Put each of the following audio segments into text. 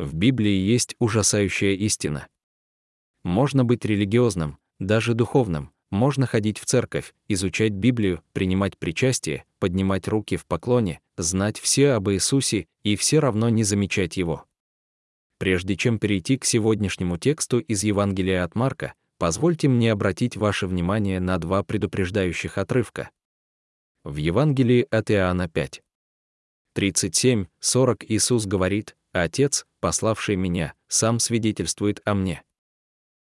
В Библии есть ужасающая истина. Можно быть религиозным, даже духовным, можно ходить в церковь, изучать Библию, принимать причастие, поднимать руки в поклоне, знать все об Иисусе и все равно не замечать Его. Прежде чем перейти к сегодняшнему тексту из Евангелия от Марка, позвольте мне обратить ваше внимание на два предупреждающих отрывка. В Евангелии от Иоанна 5. 37-40 Иисус говорит, «Отец, пославший меня, сам свидетельствует о мне».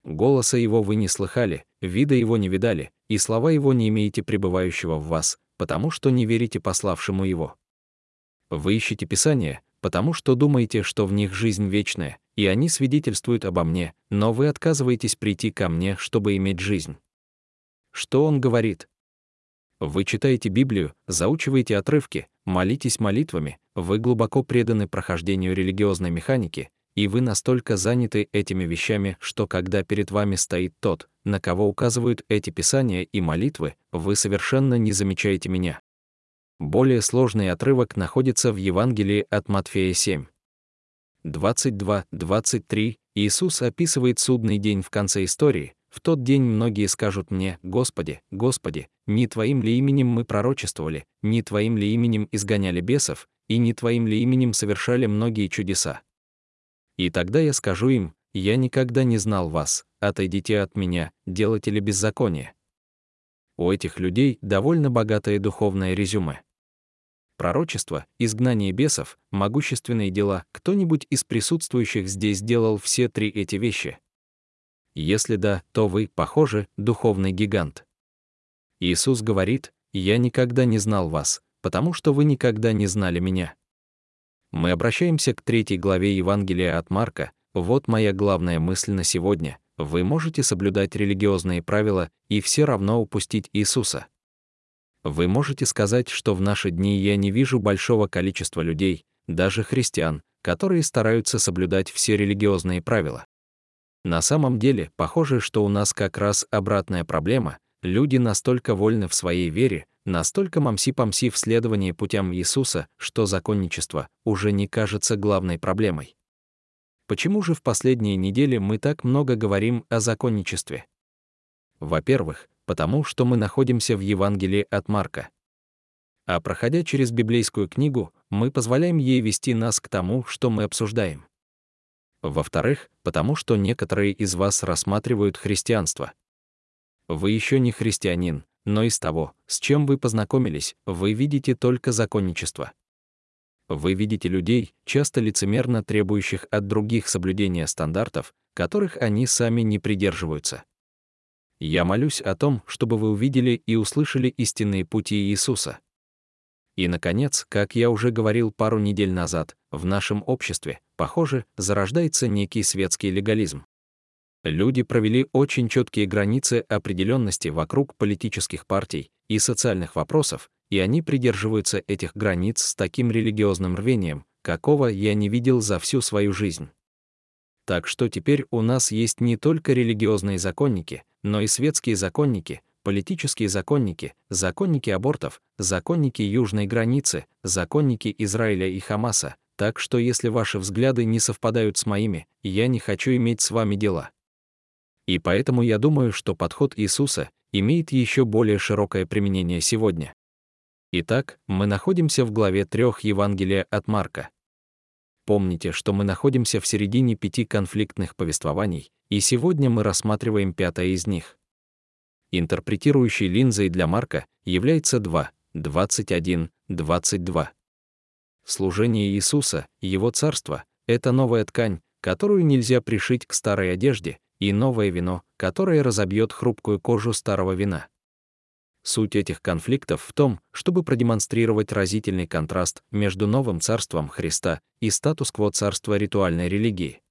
Голоса его вы не слыхали, вида его не видали, и слова его не имеете пребывающего в вас, потому что не верите пославшему его. Вы ищете Писание, потому что думаете, что в них жизнь вечная, и они свидетельствуют обо мне, но вы отказываетесь прийти ко мне, чтобы иметь жизнь. Что он говорит? Вы читаете Библию, заучиваете отрывки, молитесь молитвами, вы глубоко преданы прохождению религиозной механики, и вы настолько заняты этими вещами, что когда перед вами стоит тот, на кого указывают эти писания и молитвы, вы совершенно не замечаете меня. Более сложный отрывок находится в Евангелии от Матфея 7. 22-23 Иисус описывает судный день в конце истории. В тот день многие скажут мне, «Господи, Господи, не Твоим ли именем мы пророчествовали, не Твоим ли именем изгоняли бесов, и не Твоим ли именем совершали многие чудеса?» И тогда я скажу им, «Я никогда не знал вас, отойдите от меня, делатели беззакония». У этих людей довольно богатое духовное резюме. Пророчество, изгнание бесов, могущественные дела, кто-нибудь из присутствующих здесь делал все три эти вещи? Если да, то вы, похоже, духовный гигант. Иисус говорит, «Я никогда не знал вас, потому что вы никогда не знали меня». Мы обращаемся к третьей главе Евангелия от Марка. Вот моя главная мысль на сегодня. Вы можете соблюдать религиозные правила и все равно упустить Иисуса. Вы можете сказать, что в наши дни я не вижу большого количества людей, даже христиан, которые стараются соблюдать все религиозные правила. На самом деле, похоже, что у нас как раз обратная проблема. Люди настолько вольны в своей вере, Настолько мамси-памси в следовании путям Иисуса, что законничество уже не кажется главной проблемой. Почему же в последние недели мы так много говорим о законничестве? Во-первых, потому что мы находимся в Евангелии от Марка. А проходя через библейскую книгу, мы позволяем ей вести нас к тому, что мы обсуждаем. Во-вторых, потому что некоторые из вас рассматривают христианство. Вы еще не христианин, но из того, с чем вы познакомились, вы видите только законничество. Вы видите людей, часто лицемерно требующих от других соблюдения стандартов, которых они сами не придерживаются. Я молюсь о том, чтобы вы увидели и услышали истинные пути Иисуса. И, наконец, как я уже говорил пару недель назад, в нашем обществе, похоже, зарождается некий светский легализм. Люди провели очень четкие границы определенности вокруг политических партий и социальных вопросов, и они придерживаются этих границ с таким религиозным рвением, какого я не видел за всю свою жизнь. Так что теперь у нас есть не только религиозные законники, но и светские законники, политические законники, законники абортов, законники южной границы, законники Израиля и Хамаса, так что если ваши взгляды не совпадают с моими, я не хочу иметь с вами дела. И поэтому я думаю, что подход Иисуса имеет еще более широкое применение сегодня. Итак, мы находимся в главе 3 Евангелия от Марка. Помните, что мы находимся в середине пяти конфликтных повествований, и сегодня мы рассматриваем пятое из них. Интерпретирующей линзой для Марка является 2, 21, 22. Служение Иисуса, Его Царство — это новая ткань, которую нельзя пришить к старой одежде, и новое вино, которое разобьет хрупкую кожу старого вина. Суть этих конфликтов в том, чтобы продемонстрировать разительный контраст между новым царством Христа и статус-кво царства ритуальной религии.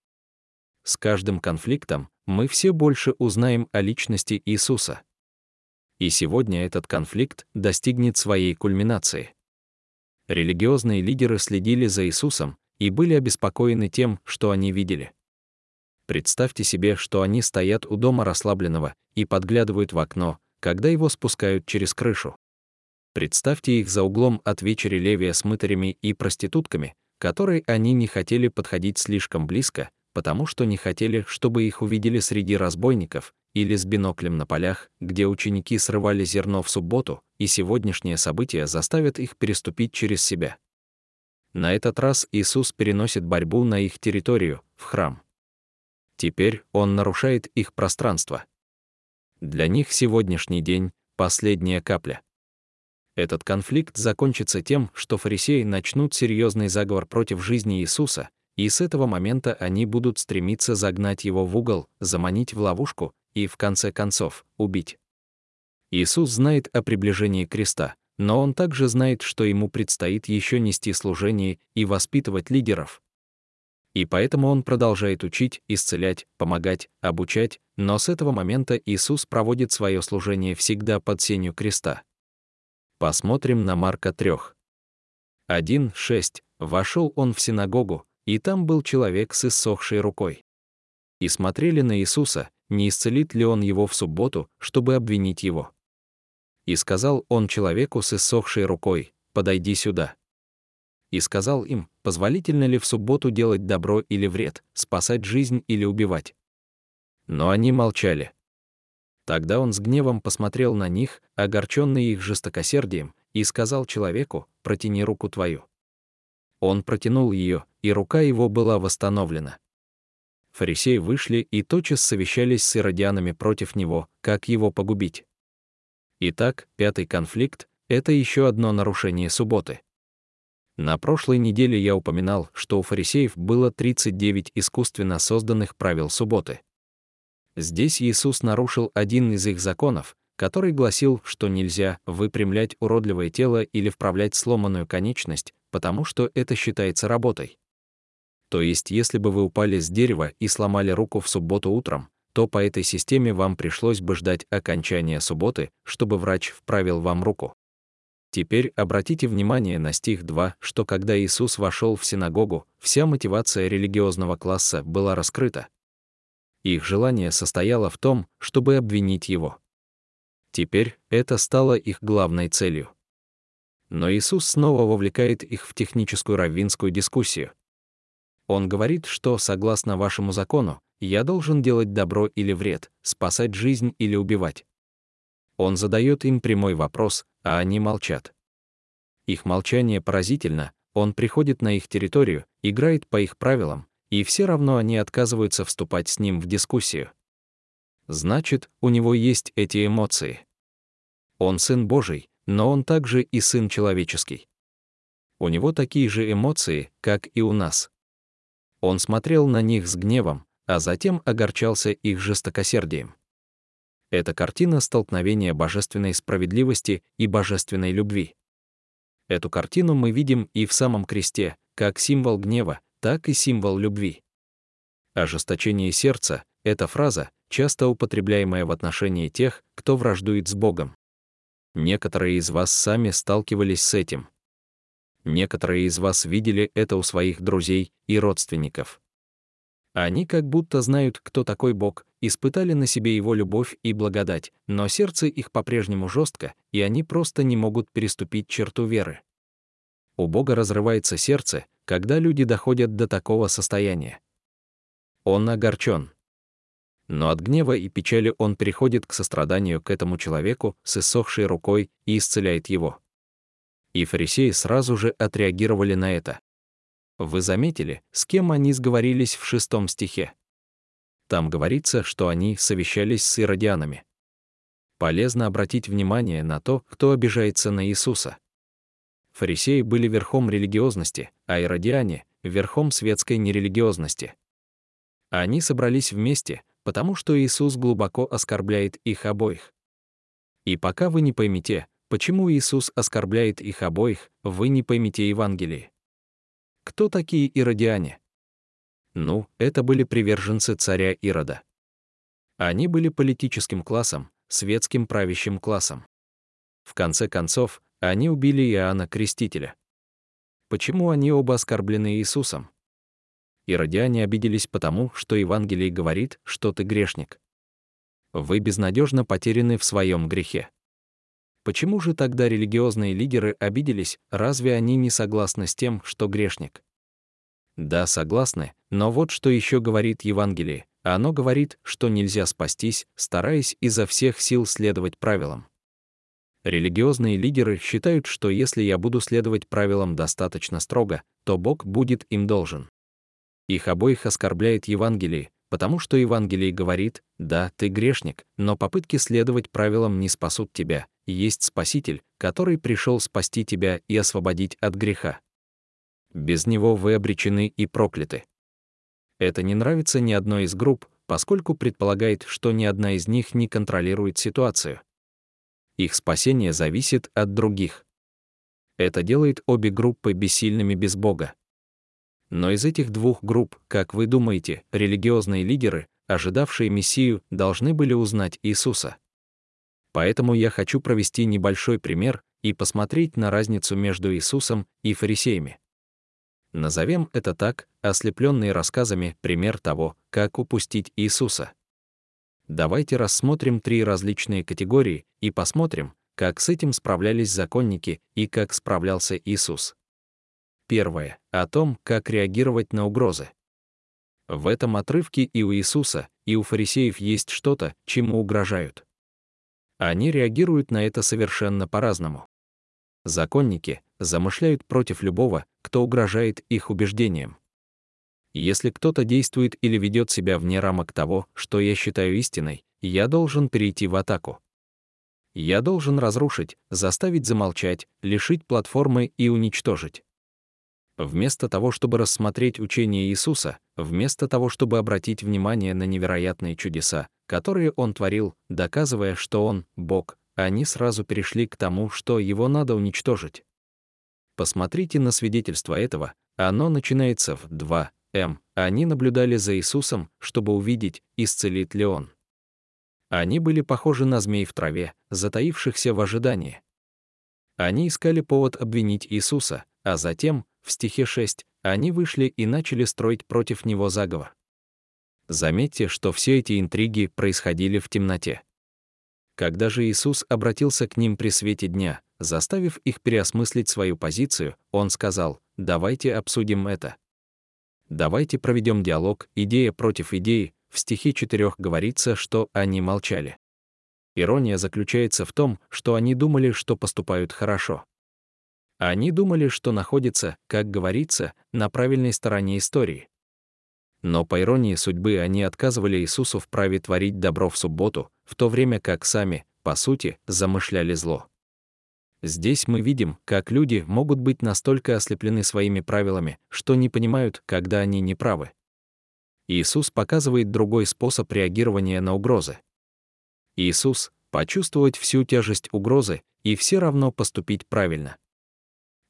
С каждым конфликтом мы все больше узнаем о личности Иисуса. И сегодня этот конфликт достигнет своей кульминации. Религиозные лидеры следили за Иисусом и были обеспокоены тем, что они видели. Представьте себе, что они стоят у дома расслабленного и подглядывают в окно, когда его спускают через крышу. Представьте их за углом от вечери Левия с мытарями и проститутками, которой они не хотели подходить слишком близко, потому что не хотели, чтобы их увидели среди разбойников или с биноклем на полях, где ученики срывали зерно в субботу, и сегодняшнее событие заставит их переступить через себя. На этот раз Иисус переносит борьбу на их территорию, в храм. Теперь Он нарушает их пространство. Для них сегодняшний день — последняя капля. Этот конфликт закончится тем, что фарисеи начнут серьезный заговор против жизни Иисуса, и с этого момента они будут стремиться загнать его в угол, заманить в ловушку и, в конце концов, убить. Иисус знает о приближении креста, но он также знает, что ему предстоит еще нести служение и воспитывать лидеров. И поэтому он продолжает учить, исцелять, помогать, обучать, но с этого момента Иисус проводит свое служение всегда под сенью креста. Посмотрим на Марка 3. 1.6. Вошел он в синагогу, и там был человек с иссохшей рукой. И смотрели на Иисуса, не исцелит ли он его в субботу, чтобы обвинить его. И сказал он человеку с иссохшей рукой, «Подойди сюда». И сказал им, позволительно ли в субботу делать добро или вред, спасать жизнь или убивать. Но они молчали. Тогда он с гневом посмотрел на них, огорченный их жестокосердием, и сказал человеку, «Протяни руку твою». Он протянул ее, и рука его была восстановлена. Фарисеи вышли и тотчас совещались с иродианами против него, как его погубить. Итак, пятый конфликт — это еще одно нарушение субботы. На прошлой неделе я упоминал, что у фарисеев было 39 искусственно созданных правил субботы. Здесь Иисус нарушил один из их законов, который гласил, что нельзя выпрямлять уродливое тело или вправлять сломанную конечность, потому что это считается работой. То есть, если бы вы упали с дерева и сломали руку в субботу утром, то по этой системе вам пришлось бы ждать окончания субботы, чтобы врач вправил вам руку. Теперь обратите внимание на стих 2, что когда Иисус вошел в синагогу, вся мотивация религиозного класса была раскрыта. Их желание состояло в том, чтобы обвинить его. Теперь это стало их главной целью. Но Иисус снова вовлекает их в техническую раввинскую дискуссию. Он говорит, что, согласно вашему закону, я должен делать добро или вред, спасать жизнь или убивать. Он задает им прямой вопрос, а они молчат. Их молчание поразительно, он приходит на их территорию, играет по их правилам, и все равно они отказываются вступать с ним в дискуссию. Значит, у него есть эти эмоции. Он сын Божий, но он также и сын человеческий. У него такие же эмоции, как и у нас. Он смотрел на них с гневом, а затем огорчался их жестокосердием. Это картина столкновения божественной справедливости и божественной любви. Эту картину мы видим и в самом кресте, как символ гнева, так и символ любви. Ожесточение сердца — это фраза, часто употребляемая в отношении тех, кто враждует с Богом. Некоторые из вас сами сталкивались с этим. Некоторые из вас видели это у своих друзей и родственников. Они как будто знают, кто такой Бог, испытали на себе Его любовь и благодать, но сердце их по-прежнему жестко, и они просто не могут переступить черту веры. У Бога разрывается сердце, когда люди доходят до такого состояния. Он огорчен. Но от гнева и печали он переходит к состраданию к этому человеку с иссохшей рукой и исцеляет его. И фарисеи сразу же отреагировали на это. Вы заметили, с кем они сговорились в шестом стихе? Там говорится, что они совещались с иродианами. Полезно обратить внимание на то, кто обижается на Иисуса. Фарисеи были верхом религиозности, а иродиане — верхом светской нерелигиозности. Они собрались вместе, потому что Иисус глубоко оскорбляет их обоих. И пока вы не поймете, почему Иисус оскорбляет их обоих, вы не поймете Евангелие. Кто такие иродиане? Ну, это были приверженцы царя Ирода. Они были политическим классом, светским правящим классом. В конце концов, они убили Иоанна Крестителя. Почему они оба оскорблены Иисусом? Иродиане обиделись потому, что Евангелие говорит, что ты грешник. Вы безнадежно потеряны в своем грехе. Почему же тогда религиозные лидеры обиделись, разве они не согласны с тем, что грешник? Да, согласны, но вот что еще говорит Евангелие. Оно говорит, что нельзя спастись, стараясь изо всех сил следовать правилам. Религиозные лидеры считают, что если я буду следовать правилам достаточно строго, то Бог будет им должен. Их обоих оскорбляет Евангелие, потому что Евангелие говорит, да, ты грешник, но попытки следовать правилам не спасут тебя, есть Спаситель, который пришел спасти тебя и освободить от греха. Без него вы обречены и прокляты. Это не нравится ни одной из групп, поскольку предполагает, что ни одна из них не контролирует ситуацию. Их спасение зависит от других. Это делает обе группы бессильными без Бога. Но из этих двух групп, как вы думаете, религиозные лидеры, ожидавшие Мессию, должны были узнать Иисуса. Поэтому я хочу провести небольшой пример и посмотреть на разницу между Иисусом и фарисеями. Назовем это так, ослепленные рассказами, пример того, как упустить Иисуса. Давайте рассмотрим три различные категории и посмотрим, как с этим справлялись законники и как справлялся Иисус. Первое. О том, как реагировать на угрозы. В этом отрывке и у Иисуса, и у фарисеев есть что-то, чему угрожают. Они реагируют на это совершенно по-разному. Законники замышляют против любого, кто угрожает их убеждениям. Если кто-то действует или ведет себя вне рамок того, что я считаю истиной, я должен перейти в атаку. Я должен разрушить, заставить замолчать, лишить платформы и уничтожить. Вместо того, чтобы рассмотреть учение Иисуса, вместо того, чтобы обратить внимание на невероятные чудеса, которые Он творил, доказывая, что Он — Бог, они сразу перешли к тому, что Его надо уничтожить. Посмотрите на свидетельство этого, оно начинается в 2, М. Они наблюдали за Иисусом, чтобы увидеть, исцелит ли он. Они были похожи на змей в траве, затаившихся в ожидании. Они искали повод обвинить Иисуса, а затем, в стихе 6, они вышли и начали строить против него заговор. Заметьте, что все эти интриги происходили в темноте. Когда же Иисус обратился к ним при свете дня, заставив их переосмыслить свою позицию, Он сказал, «Давайте обсудим это». Давайте проведем диалог, идея против идеи, в стихе 4 говорится, что они молчали. Ирония заключается в том, что они думали, что поступают хорошо. Они думали, что находятся, как говорится, на правильной стороне истории. Но по иронии судьбы они отказывали Иисусу в праве творить добро в субботу, в то время как сами, по сути, замышляли зло. Здесь мы видим, как люди могут быть настолько ослеплены своими правилами, что не понимают, когда они не правы. Иисус показывает другой способ реагирования на угрозы. Иисус — почувствовать всю тяжесть угрозы и все равно поступить правильно.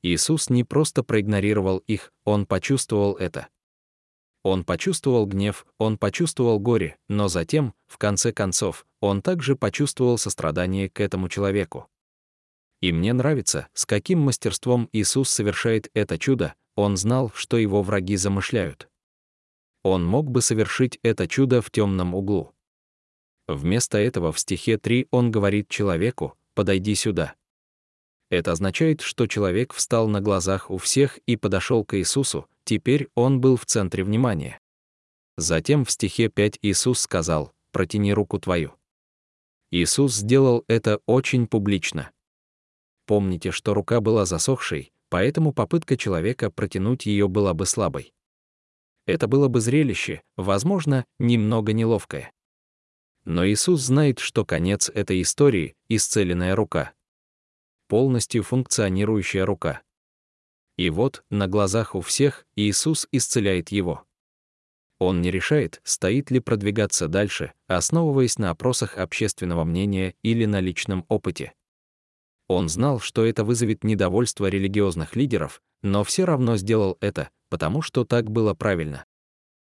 Иисус не просто проигнорировал их, Он почувствовал это. Он почувствовал гнев, он почувствовал горе, но затем, в конце концов, он также почувствовал сострадание к этому человеку. И мне нравится, с каким мастерством Иисус совершает это чудо, он знал, что его враги замышляют. Он мог бы совершить это чудо в темном углу. Вместо этого в стихе 3 он говорит человеку «подойди сюда». Это означает, что человек встал на глазах у всех и подошел к Иисусу, теперь он был в центре внимания. Затем в стихе 5 Иисус сказал «протяни руку твою». Иисус сделал это очень публично. Помните, что рука была засохшей, поэтому попытка человека протянуть ее была бы слабой. Это было бы зрелище, возможно, немного неловкое. Но Иисус знает, что конец этой истории — исцеленная рука. Полностью функционирующая рука. И вот, на глазах у всех, Иисус исцеляет его. Он не решает, стоит ли продвигаться дальше, основываясь на опросах общественного мнения или на личном опыте. Он знал, что это вызовет недовольство религиозных лидеров, но все равно сделал это, потому что так было правильно.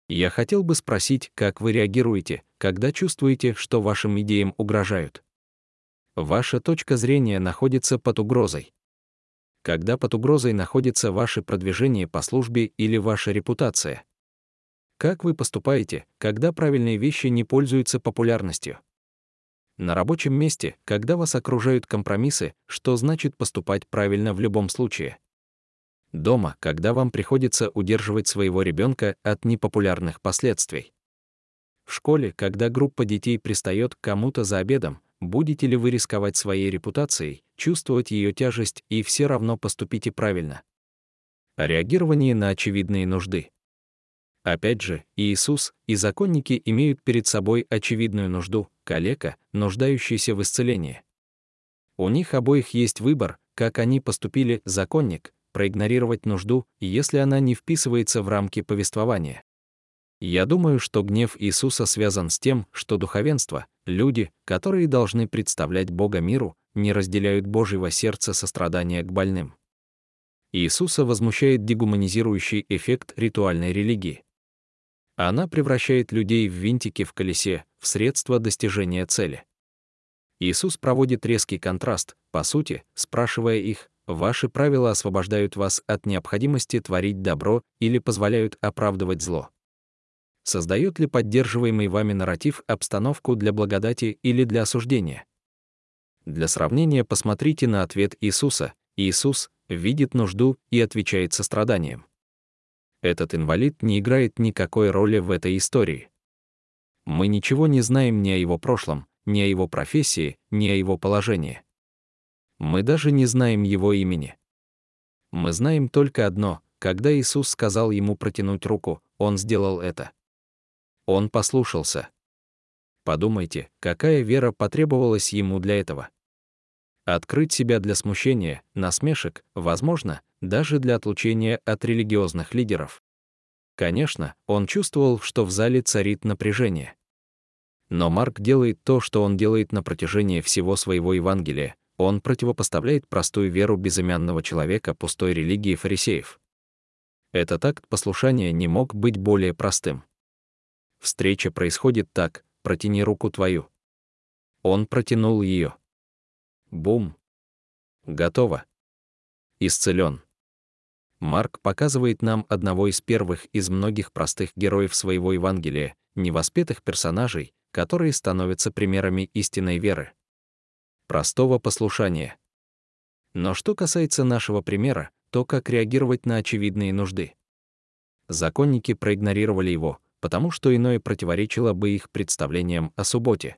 Я хотел бы спросить, как вы реагируете, когда чувствуете, что вашим идеям угрожают. Ваша точка зрения находится под угрозой. Когда под угрозой находится ваше продвижение по службе или ваша репутация. Как вы поступаете, когда правильные вещи не пользуются популярностью? На рабочем месте, когда вас окружают компромиссы, что значит поступать правильно в любом случае? Дома, когда вам приходится удерживать своего ребенка от непопулярных последствий. В школе, когда группа детей пристает к кому-то за обедом, будете ли вы рисковать своей репутацией, чувствовать ее тяжесть и все равно поступите правильно? Реагирование на очевидные нужды. Опять же, Иисус и законники имеют перед собой очевидную нужду, калека, нуждающийся в исцелении. У них обоих есть выбор, как они поступили, законник, проигнорировать нужду, если она не вписывается в рамки повествования. Я думаю, что гнев Иисуса связан с тем, что духовенство, люди, которые должны представлять Бога миру, не разделяют Божьего сердца сострадания к больным. Иисуса возмущает дегуманизирующий эффект ритуальной религии. Она превращает людей в винтики в колесе, в средство достижения цели. Иисус проводит резкий контраст, по сути, спрашивая их, Ваши правила освобождают вас от необходимости творить добро или позволяют оправдывать зло. Создает ли поддерживаемый вами нарратив обстановку для благодати или для осуждения? Для сравнения посмотрите на ответ Иисуса. Иисус видит нужду и отвечает состраданием. Этот инвалид не играет никакой роли в этой истории. Мы ничего не знаем ни о его прошлом, ни о его профессии, ни о его положении. Мы даже не знаем его имени. Мы знаем только одно, когда Иисус сказал ему протянуть руку, он сделал это. Он послушался. Подумайте, какая вера потребовалась ему для этого. Открыть себя для смущения, насмешек, возможно, даже для отлучения от религиозных лидеров. Конечно, он чувствовал, что в зале царит напряжение. Но Марк делает то, что он делает на протяжении всего своего Евангелия, он противопоставляет простую веру безымянного человека пустой религии фарисеев. Этот акт послушания не мог быть более простым. Встреча происходит так, протяни руку твою. Он протянул ее. Бум. Готово. Исцелен. Марк показывает нам одного из первых из многих простых героев своего Евангелия, невоспетых персонажей, которые становятся примерами истинной веры простого послушания. Но что касается нашего примера, то как реагировать на очевидные нужды? Законники проигнорировали его, потому что иное противоречило бы их представлениям о субботе.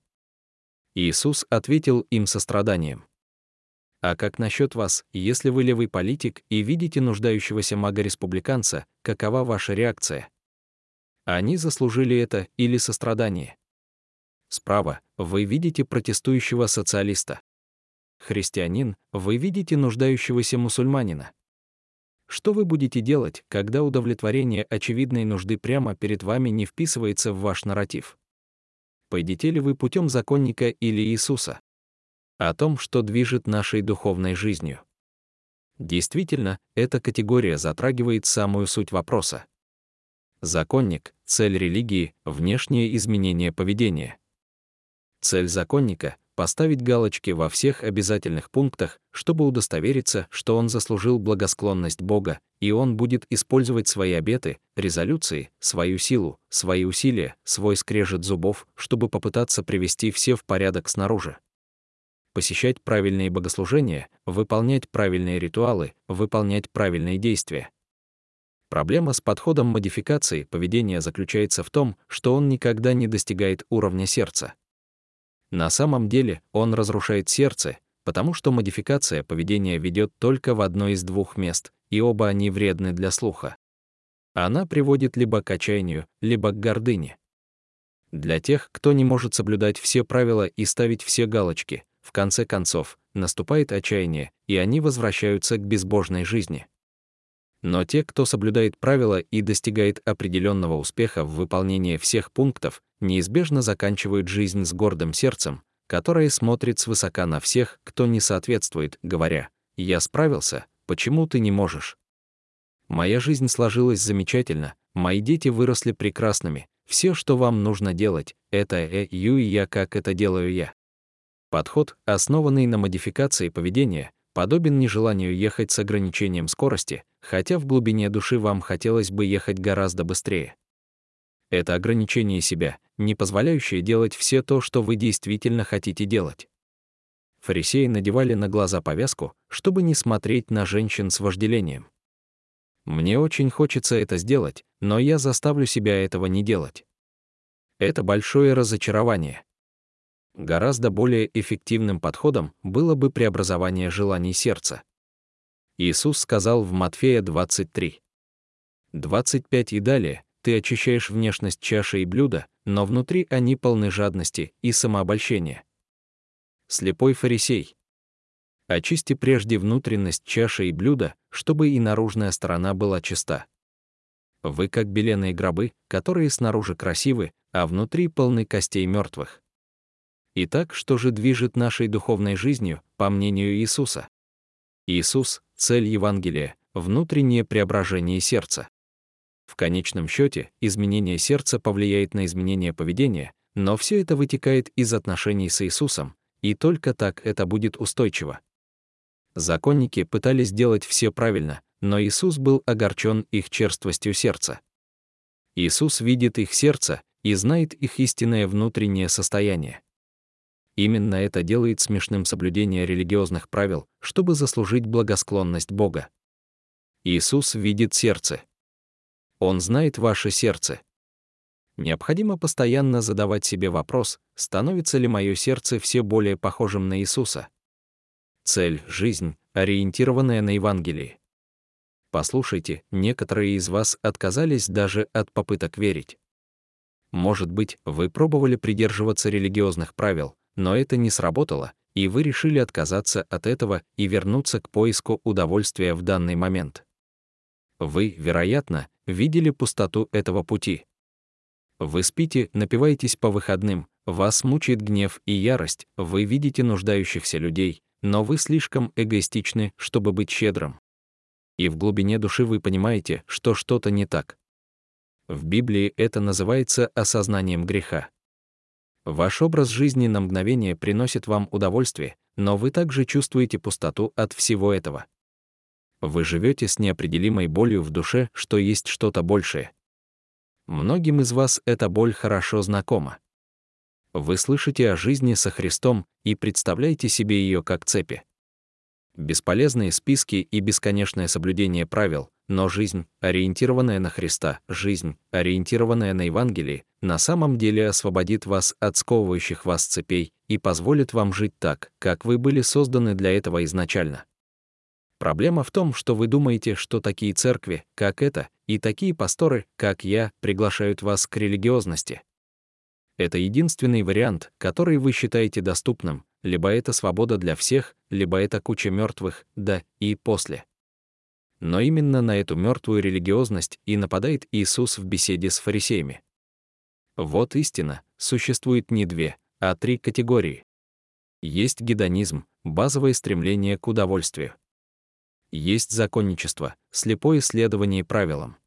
Иисус ответил им состраданием. А как насчет вас, если вы левый политик и видите нуждающегося мага-республиканца, какова ваша реакция? Они заслужили это или сострадание? Справа вы видите протестующего социалиста. Христианин, вы видите нуждающегося мусульманина. Что вы будете делать, когда удовлетворение очевидной нужды прямо перед вами не вписывается в ваш нарратив? Пойдете ли вы путем законника или Иисуса? О том, что движет нашей духовной жизнью. Действительно, эта категория затрагивает самую суть вопроса. Законник — цель религии, внешнее изменение поведения. Цель законника — поставить галочки во всех обязательных пунктах, чтобы удостовериться, что он заслужил благосклонность Бога, и он будет использовать свои обеты, резолюции, свою силу, свои усилия, свой скрежет зубов, чтобы попытаться привести все в порядок снаружи. Посещать правильные богослужения, выполнять правильные ритуалы, выполнять правильные действия. Проблема с подходом модификации поведения заключается в том, что он никогда не достигает уровня сердца. На самом деле он разрушает сердце, потому что модификация поведения ведет только в одно из двух мест, и оба они вредны для слуха. Она приводит либо к отчаянию, либо к гордыне. Для тех, кто не может соблюдать все правила и ставить все галочки, в конце концов, наступает отчаяние, и они возвращаются к безбожной жизни. Но те, кто соблюдает правила и достигает определенного успеха в выполнении всех пунктов, неизбежно заканчивают жизнь с гордым сердцем, которое смотрит свысока на всех, кто не соответствует, говоря «Я справился, почему ты не можешь?» Моя жизнь сложилась замечательно, мои дети выросли прекрасными, все, что вам нужно делать, это э, ю и я, как это делаю я. Подход, основанный на модификации поведения, подобен нежеланию ехать с ограничением скорости, хотя в глубине души вам хотелось бы ехать гораздо быстрее. Это ограничение себя, не позволяющее делать все то, что вы действительно хотите делать. Фарисеи надевали на глаза повязку, чтобы не смотреть на женщин с вожделением. Мне очень хочется это сделать, но я заставлю себя этого не делать. Это большое разочарование. Гораздо более эффективным подходом было бы преобразование желаний сердца. Иисус сказал в Матфея 23. 25 и далее, ты очищаешь внешность чаши и блюда, но внутри они полны жадности и самообольщения. Слепой фарисей. Очисти прежде внутренность чаши и блюда, чтобы и наружная сторона была чиста. Вы как беленые гробы, которые снаружи красивы, а внутри полны костей мертвых. Итак, что же движет нашей духовной жизнью, по мнению Иисуса? Иисус — цель Евангелия, внутреннее преображение сердца. В конечном счете, изменение сердца повлияет на изменение поведения, но все это вытекает из отношений с Иисусом, и только так это будет устойчиво. Законники пытались сделать все правильно, но Иисус был огорчен их черствостью сердца. Иисус видит их сердце и знает их истинное внутреннее состояние. Именно это делает смешным соблюдение религиозных правил, чтобы заслужить благосклонность Бога. Иисус видит сердце. Он знает ваше сердце. Необходимо постоянно задавать себе вопрос, становится ли мое сердце все более похожим на Иисуса. Цель — жизнь, ориентированная на Евангелие. Послушайте, некоторые из вас отказались даже от попыток верить. Может быть, вы пробовали придерживаться религиозных правил, но это не сработало, и вы решили отказаться от этого и вернуться к поиску удовольствия в данный момент. Вы, вероятно, видели пустоту этого пути. Вы спите, напиваетесь по выходным, вас мучает гнев и ярость, вы видите нуждающихся людей, но вы слишком эгоистичны, чтобы быть щедрым. И в глубине души вы понимаете, что что-то не так. В Библии это называется осознанием греха. Ваш образ жизни на мгновение приносит вам удовольствие, но вы также чувствуете пустоту от всего этого. Вы живете с неопределимой болью в душе, что есть что-то большее. Многим из вас эта боль хорошо знакома. Вы слышите о жизни со Христом и представляете себе ее как цепи. Бесполезные списки и бесконечное соблюдение правил, но жизнь, ориентированная на Христа, жизнь, ориентированная на Евангелие, на самом деле освободит вас от сковывающих вас цепей и позволит вам жить так, как вы были созданы для этого изначально. Проблема в том, что вы думаете, что такие церкви, как эта, и такие пасторы, как я, приглашают вас к религиозности. Это единственный вариант, который вы считаете доступным, либо это свобода для всех, либо это куча мертвых, да, и после. Но именно на эту мертвую религиозность и нападает Иисус в беседе с фарисеями. Вот истина, существует не две, а три категории. Есть гедонизм, базовое стремление к удовольствию. Есть законничество, слепое следование правилам.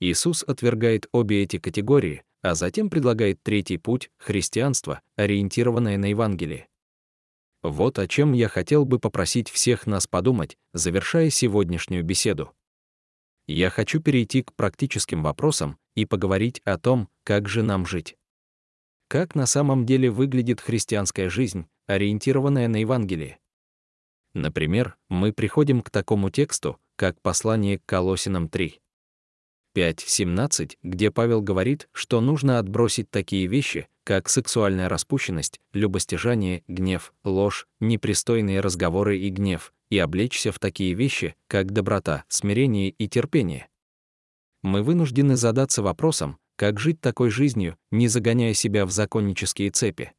Иисус отвергает обе эти категории, а затем предлагает третий путь — христианство, ориентированное на Евангелие. Вот о чем я хотел бы попросить всех нас подумать, завершая сегодняшнюю беседу. Я хочу перейти к практическим вопросам и поговорить о том, как же нам жить. Как на самом деле выглядит христианская жизнь, ориентированная на Евангелие? Например, мы приходим к такому тексту, как послание к Колосинам 3. 5.17, где Павел говорит, что нужно отбросить такие вещи, как сексуальная распущенность, любостяжание, гнев, ложь, непристойные разговоры и гнев, и облечься в такие вещи, как доброта, смирение и терпение. Мы вынуждены задаться вопросом, как жить такой жизнью, не загоняя себя в законнические цепи.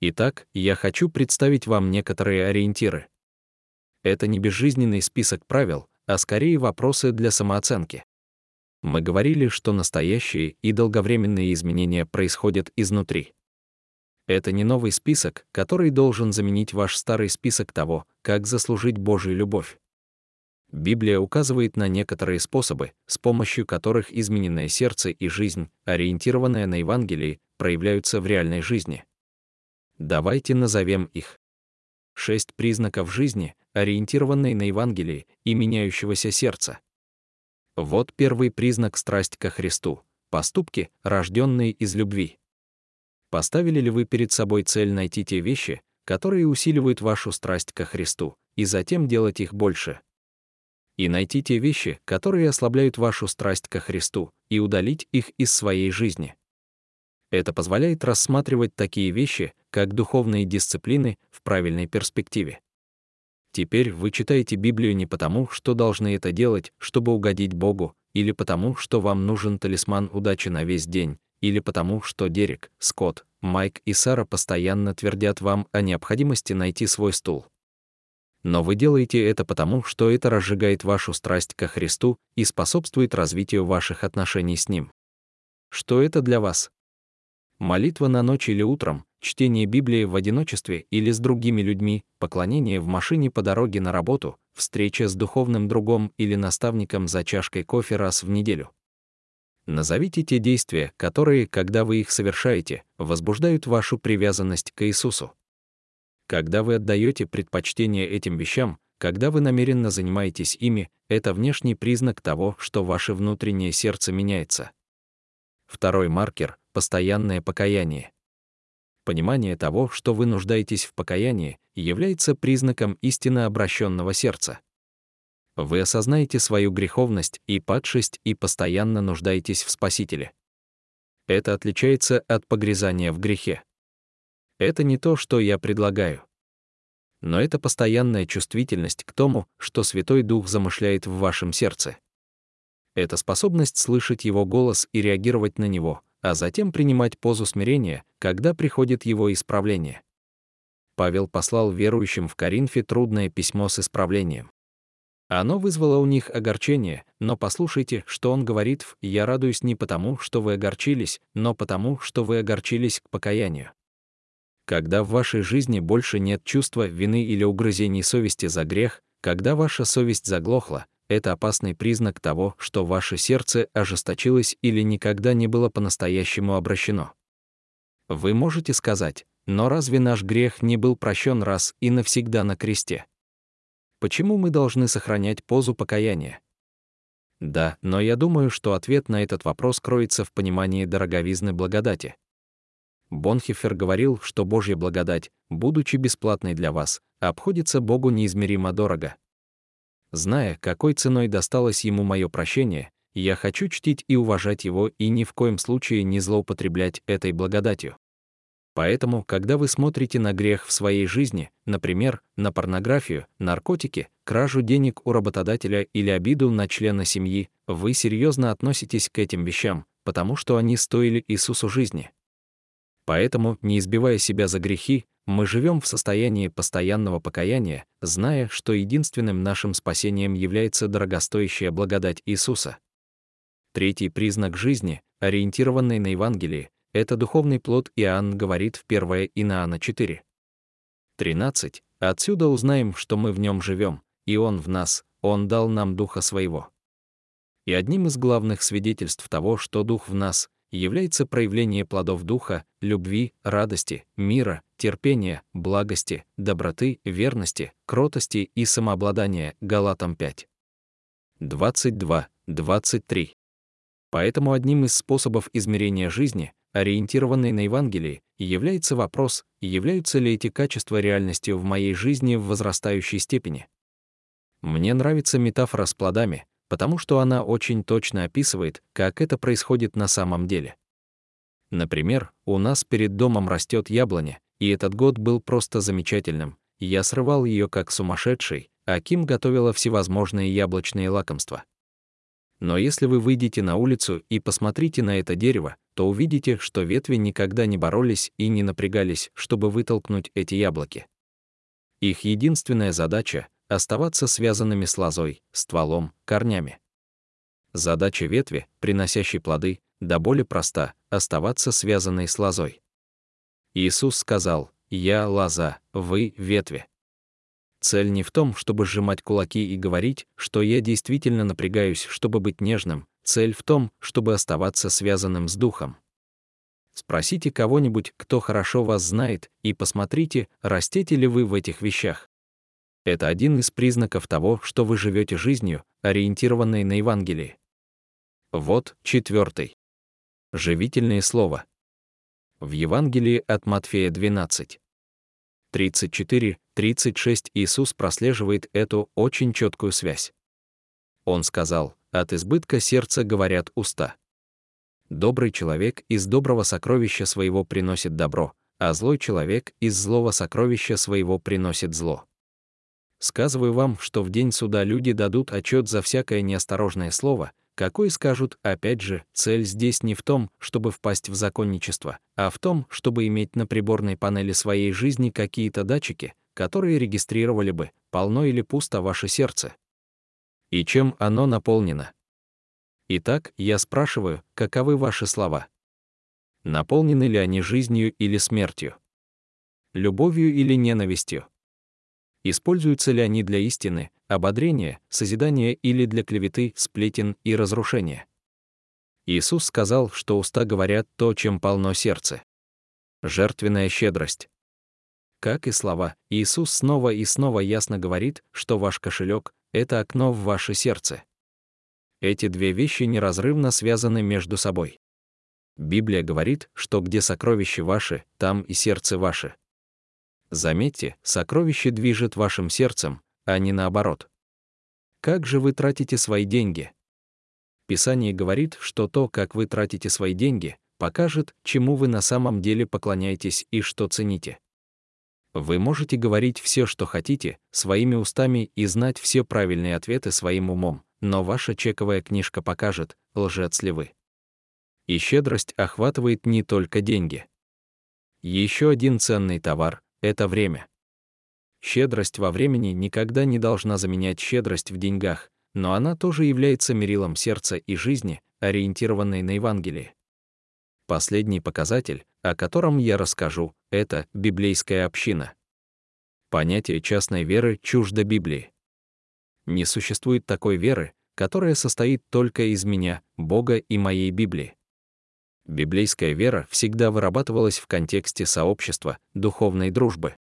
Итак, я хочу представить вам некоторые ориентиры. Это не безжизненный список правил, а скорее вопросы для самооценки. Мы говорили, что настоящие и долговременные изменения происходят изнутри. Это не новый список, который должен заменить ваш старый список того, как заслужить Божью любовь. Библия указывает на некоторые способы, с помощью которых измененное сердце и жизнь, ориентированная на Евангелие, проявляются в реальной жизни. Давайте назовем их. Шесть признаков жизни, ориентированной на Евангелие и меняющегося сердца. Вот первый признак страсть ко Христу — поступки, рожденные из любви. Поставили ли вы перед собой цель найти те вещи, которые усиливают вашу страсть ко Христу, и затем делать их больше? и найти те вещи, которые ослабляют вашу страсть ко Христу, и удалить их из своей жизни. Это позволяет рассматривать такие вещи, как духовные дисциплины, в правильной перспективе. Теперь вы читаете Библию не потому, что должны это делать, чтобы угодить Богу, или потому, что вам нужен талисман удачи на весь день, или потому, что Дерек, Скотт, Майк и Сара постоянно твердят вам о необходимости найти свой стул. Но вы делаете это потому, что это разжигает вашу страсть ко Христу и способствует развитию ваших отношений с Ним. Что это для вас? Молитва на ночь или утром, чтение Библии в одиночестве или с другими людьми, поклонение в машине по дороге на работу, встреча с духовным другом или наставником за чашкой кофе раз в неделю. Назовите те действия, которые, когда вы их совершаете, возбуждают вашу привязанность к Иисусу. Когда вы отдаете предпочтение этим вещам, когда вы намеренно занимаетесь ими, это внешний признак того, что ваше внутреннее сердце меняется. Второй маркер — постоянное покаяние. Понимание того, что вы нуждаетесь в покаянии, является признаком истинно обращенного сердца. Вы осознаете свою греховность и падшесть и постоянно нуждаетесь в Спасителе. Это отличается от погрязания в грехе. Это не то, что я предлагаю. Но это постоянная чувствительность к тому, что Святой Дух замышляет в вашем сердце. Это способность слышать Его голос и реагировать на него, а затем принимать позу смирения, когда приходит Его исправление. Павел послал верующим в Коринфе трудное письмо с исправлением. Оно вызвало у них огорчение, но послушайте, что он говорит в «Я радуюсь не потому, что вы огорчились, но потому, что вы огорчились к покаянию». Когда в вашей жизни больше нет чувства вины или угрызений совести за грех, когда ваша совесть заглохла, это опасный признак того, что ваше сердце ожесточилось или никогда не было по-настоящему обращено. Вы можете сказать, но разве наш грех не был прощен раз и навсегда на кресте? Почему мы должны сохранять позу покаяния? Да, но я думаю, что ответ на этот вопрос кроется в понимании дороговизны благодати. Бонхифер говорил, что Божья благодать, будучи бесплатной для вас, обходится Богу неизмеримо дорого. Зная, какой ценой досталось ему мое прощение, я хочу чтить и уважать его и ни в коем случае не злоупотреблять этой благодатью. Поэтому, когда вы смотрите на грех в своей жизни, например, на порнографию, наркотики, кражу денег у работодателя или обиду на члена семьи, вы серьезно относитесь к этим вещам, потому что они стоили Иисусу жизни. Поэтому, не избивая себя за грехи, мы живем в состоянии постоянного покаяния, зная, что единственным нашим спасением является дорогостоящая благодать Иисуса. Третий признак жизни, ориентированный на Евангелие, это духовный плод Иоанн говорит в 1 Иоанна 4. 13. Отсюда узнаем, что мы в нем живем, и он в нас, он дал нам Духа Своего. И одним из главных свидетельств того, что Дух в нас, является проявление плодов Духа, любви, радости, мира, терпения, благости, доброты, верности, кротости и самообладания. Галатам 5. 22, 23. Поэтому одним из способов измерения жизни, ориентированный на Евангелие, является вопрос, являются ли эти качества реальностью в моей жизни в возрастающей степени. Мне нравится метафора с плодами, потому что она очень точно описывает, как это происходит на самом деле. Например, у нас перед домом растет яблоня, и этот год был просто замечательным. Я срывал ее как сумасшедший, а Ким готовила всевозможные яблочные лакомства. Но если вы выйдете на улицу и посмотрите на это дерево, то увидите, что ветви никогда не боролись и не напрягались, чтобы вытолкнуть эти яблоки. Их единственная задача — оставаться связанными с лозой, стволом, корнями. Задача ветви, приносящей плоды, до боли проста — оставаться связанной с лозой. Иисус сказал, «Я — лоза, вы — ветви». Цель не в том, чтобы сжимать кулаки и говорить, что я действительно напрягаюсь, чтобы быть нежным. Цель в том, чтобы оставаться связанным с духом. Спросите кого-нибудь, кто хорошо вас знает, и посмотрите, растете ли вы в этих вещах. Это один из признаков того, что вы живете жизнью, ориентированной на Евангелие. Вот четвертый. Живительное слово. В Евангелии от Матфея 12. 34, 36 Иисус прослеживает эту очень четкую связь. Он сказал, от избытка сердца говорят уста. Добрый человек из доброго сокровища своего приносит добро, а злой человек из злого сокровища своего приносит зло. Сказываю вам, что в день суда люди дадут отчет за всякое неосторожное слово, какой скажут, опять же, цель здесь не в том, чтобы впасть в законничество, а в том, чтобы иметь на приборной панели своей жизни какие-то датчики, которые регистрировали бы, полно или пусто ваше сердце. И чем оно наполнено. Итак, я спрашиваю, каковы ваши слова? Наполнены ли они жизнью или смертью? Любовью или ненавистью? Используются ли они для истины, ободрения, созидания или для клеветы, сплетен и разрушения? Иисус сказал, что уста говорят то, чем полно сердце. Жертвенная щедрость. Как и слова, Иисус снова и снова ясно говорит, что ваш кошелек — это окно в ваше сердце. Эти две вещи неразрывно связаны между собой. Библия говорит, что где сокровища ваши, там и сердце ваше. Заметьте, сокровище движет вашим сердцем, а не наоборот. Как же вы тратите свои деньги? Писание говорит, что то, как вы тратите свои деньги, покажет, чему вы на самом деле поклоняетесь и что цените. Вы можете говорить все, что хотите, своими устами и знать все правильные ответы своим умом, но ваша чековая книжка покажет, лжец ли вы. И щедрость охватывает не только деньги. Еще один ценный товар — это время. Щедрость во времени никогда не должна заменять щедрость в деньгах, но она тоже является мерилом сердца и жизни, ориентированной на Евангелие. Последний показатель, о котором я расскажу, это библейская община. Понятие частной веры чуждо Библии. Не существует такой веры, которая состоит только из меня, Бога и моей Библии. Библейская вера всегда вырабатывалась в контексте сообщества, духовной дружбы.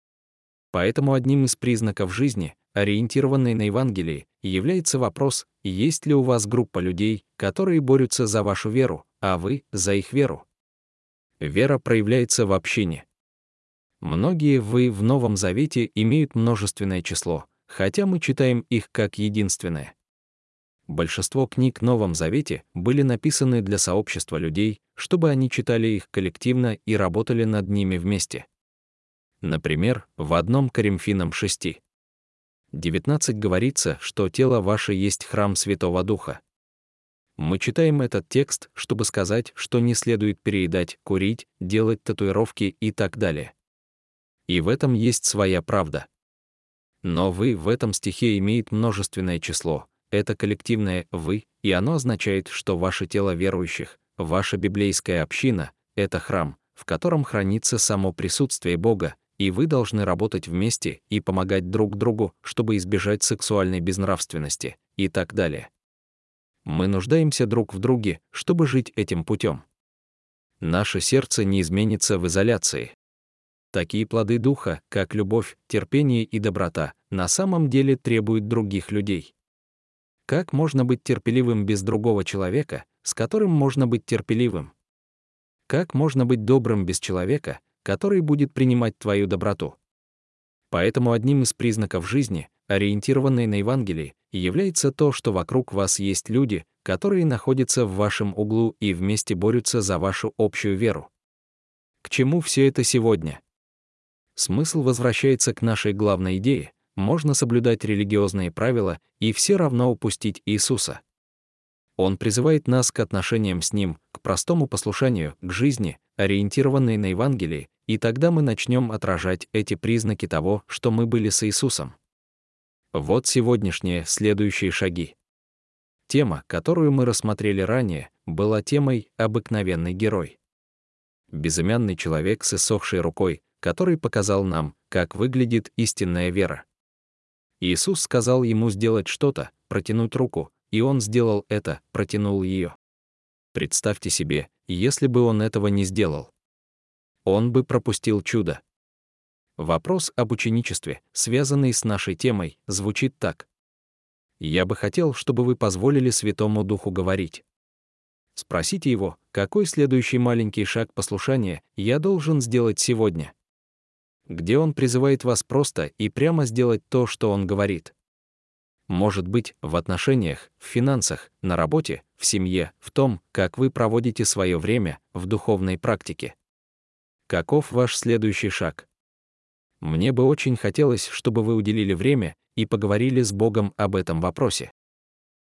Поэтому одним из признаков жизни, ориентированной на Евангелие, является вопрос, есть ли у вас группа людей, которые борются за вашу веру, а вы — за их веру. Вера проявляется в общине. Многие вы в Новом Завете имеют множественное число, хотя мы читаем их как единственное. Большинство книг в Новом Завете были написаны для сообщества людей, чтобы они читали их коллективно и работали над ними вместе. Например, в одном Коримфянам 6. 19 говорится, что тело ваше есть храм Святого Духа. Мы читаем этот текст, чтобы сказать, что не следует переедать, курить, делать татуировки и так далее. И в этом есть своя правда. Но «вы» в этом стихе имеет множественное число. Это коллективное «вы», и оно означает, что ваше тело верующих, ваша библейская община — это храм, в котором хранится само присутствие Бога, и вы должны работать вместе и помогать друг другу, чтобы избежать сексуальной безнравственности и так далее. Мы нуждаемся друг в друге, чтобы жить этим путем. Наше сердце не изменится в изоляции. Такие плоды духа, как любовь, терпение и доброта, на самом деле требуют других людей. Как можно быть терпеливым без другого человека, с которым можно быть терпеливым? Как можно быть добрым без человека, который будет принимать твою доброту? Поэтому одним из признаков жизни, ориентированной на Евангелие, является то, что вокруг вас есть люди, которые находятся в вашем углу и вместе борются за вашу общую веру. К чему все это сегодня? Смысл возвращается к нашей главной идее. Можно соблюдать религиозные правила и все равно упустить Иисуса. Он призывает нас к отношениям с Ним, к простому послушанию, к жизни, ориентированной на Евангелие, и тогда мы начнем отражать эти признаки того, что мы были с Иисусом. Вот сегодняшние следующие шаги. Тема, которую мы рассмотрели ранее, была темой «Обыкновенный герой». Безымянный человек с иссохшей рукой, который показал нам, как выглядит истинная вера. Иисус сказал ему сделать что-то, протянуть руку, и он сделал это, протянул ее. Представьте себе, если бы он этого не сделал. Он бы пропустил чудо. Вопрос об ученичестве, связанный с нашей темой, звучит так. Я бы хотел, чтобы вы позволили Святому Духу говорить. Спросите его, какой следующий маленький шаг послушания я должен сделать сегодня где он призывает вас просто и прямо сделать то, что он говорит. Может быть, в отношениях, в финансах, на работе, в семье, в том, как вы проводите свое время, в духовной практике. Каков ваш следующий шаг? Мне бы очень хотелось, чтобы вы уделили время и поговорили с Богом об этом вопросе.